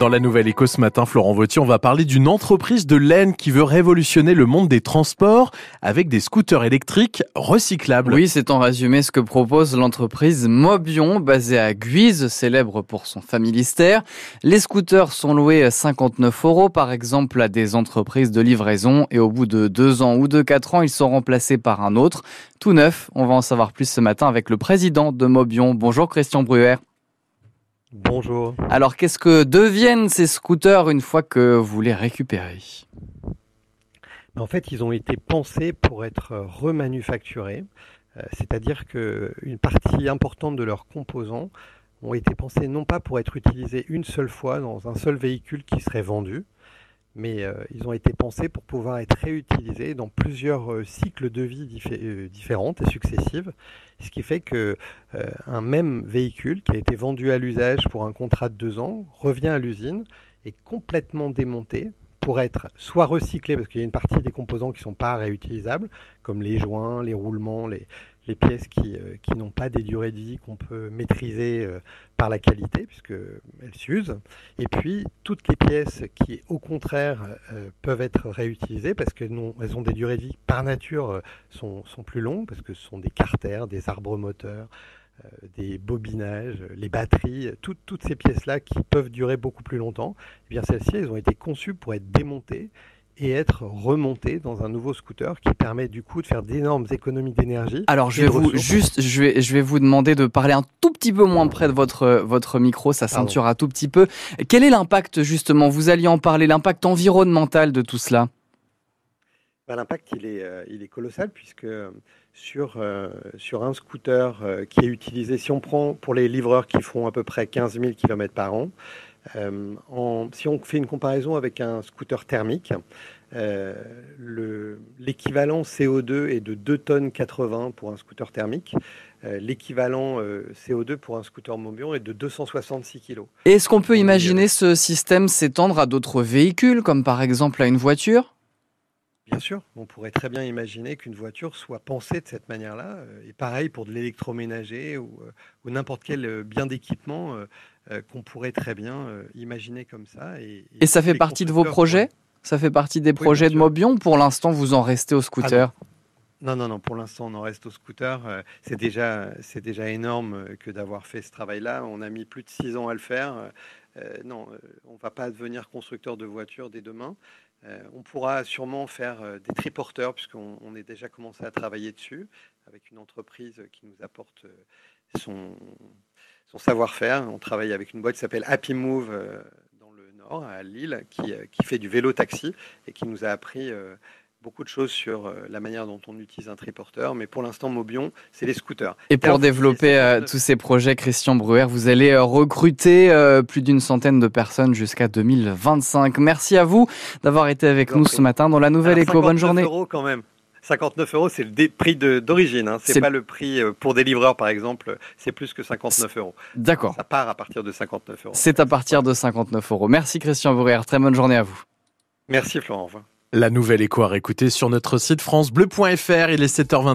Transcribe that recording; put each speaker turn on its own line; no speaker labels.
Dans la nouvelle éco ce matin, Florent Vautier, on va parler d'une entreprise de laine qui veut révolutionner le monde des transports avec des scooters électriques recyclables.
Oui, c'est en résumé ce que propose l'entreprise Mobion, basée à Guise, célèbre pour son familistère. Les scooters sont loués à 59 euros, par exemple, à des entreprises de livraison, et au bout de deux ans ou de quatre ans, ils sont remplacés par un autre, tout neuf. On va en savoir plus ce matin avec le président de Mobion. Bonjour Christian Bruer.
Bonjour.
Alors, qu'est-ce que deviennent ces scooters une fois que vous les récupérez?
En fait, ils ont été pensés pour être remanufacturés, euh, c'est-à-dire qu'une partie importante de leurs composants ont été pensés non pas pour être utilisés une seule fois dans un seul véhicule qui serait vendu, mais euh, ils ont été pensés pour pouvoir être réutilisés dans plusieurs euh, cycles de vie euh, différentes et successives, ce qui fait que un même véhicule qui a été vendu à l'usage pour un contrat de deux ans revient à l'usine, est complètement démonté pour être soit recyclé, parce qu'il y a une partie des composants qui ne sont pas réutilisables, comme les joints, les roulements, les, pièces qui, euh, qui n'ont pas des durées de vie qu'on peut maîtriser euh, par la qualité, puisqu'elles s'usent. Et puis, toutes les pièces qui, au contraire, euh, peuvent être réutilisées, parce qu'elles ont, elles ont des durées de vie par nature sont, sont plus longues, parce que ce sont des carters, des arbres moteurs, des bobinages, les batteries, toutes ces pièces-là qui peuvent durer beaucoup plus longtemps, eh bien celles-ci, elles ont été conçues pour être démontées et être remontées dans un nouveau scooter qui permet du coup de faire d'énormes économies d'énergie.
Alors je vais vous juste, je vais, je vais vous demander de parler un tout petit peu moins près de votre votre micro, ça ceinture un tout petit peu. Quel est l'impact justement Vous alliez en parler, l'impact environnemental de tout cela?
Bah, l'impact il est, euh, il est colossal puisque sur, euh, sur un scooter euh, qui est utilisé, si on prend pour les livreurs qui font à peu près 15 000 km par an, euh, en, si on fait une comparaison avec un scooter thermique, l'équivalent CO2 est de 2 tonnes 80 pour un scooter thermique. l'équivalent CO2 pour un scooter Mobion est de 266 kg.
Est-ce qu'on peut imaginer ce système s'étendre à d'autres véhicules, comme par exemple à une voiture?
Bien sûr, on pourrait très bien imaginer qu'une voiture soit pensée de cette manière-là. Euh, et pareil pour de l'électroménager ou, euh, n'importe quel euh, bien d'équipement qu'on pourrait très bien imaginer comme ça.
Et, ça fait partie de vos projets? Ça fait partie des projets de Mobion? Pour l'instant, vous en restez au scooter?
Ah non. non, non, pour l'instant, on en reste au scooter. c'est déjà, c'est déjà énorme que d'avoir fait ce travail-là. On a mis plus de six ans à le faire. Non, on ne va pas devenir constructeur de voitures dès demain. Euh, on pourra sûrement faire euh, des triporteurs, puisqu'on on est déjà commencé à travailler dessus, avec une entreprise qui nous apporte euh, son, savoir-faire. On travaille avec une boîte qui s'appelle Happy Move dans le Nord, à Lille, qui, fait du vélo taxi et qui nous a appris beaucoup de choses sur euh, la manière dont on utilise un triporteur, mais pour l'instant, Mobion, c'est les scooters.
Et pour développer euh, tous ces projets, Christian Bruer, vous allez euh, recruter plus d'une centaine de personnes jusqu'à 2025. Merci à vous d'avoir été avec nous ce matin dans la Nouvelle Éco. Bonne journée.
Euros quand même. 59 euros, c'est le prix d'origine. Hein. C'est pas le prix pour des livreurs, par exemple. C'est plus que 59 euros.
D'accord.
Ça part à partir de 59 euros.
C'est à partir de 59 euros. Merci Christian Bruer. Très bonne journée à vous.
Merci Florent. Au revoir.
La nouvelle écho à écouter sur notre site francebleu.fr. Il est 7h22.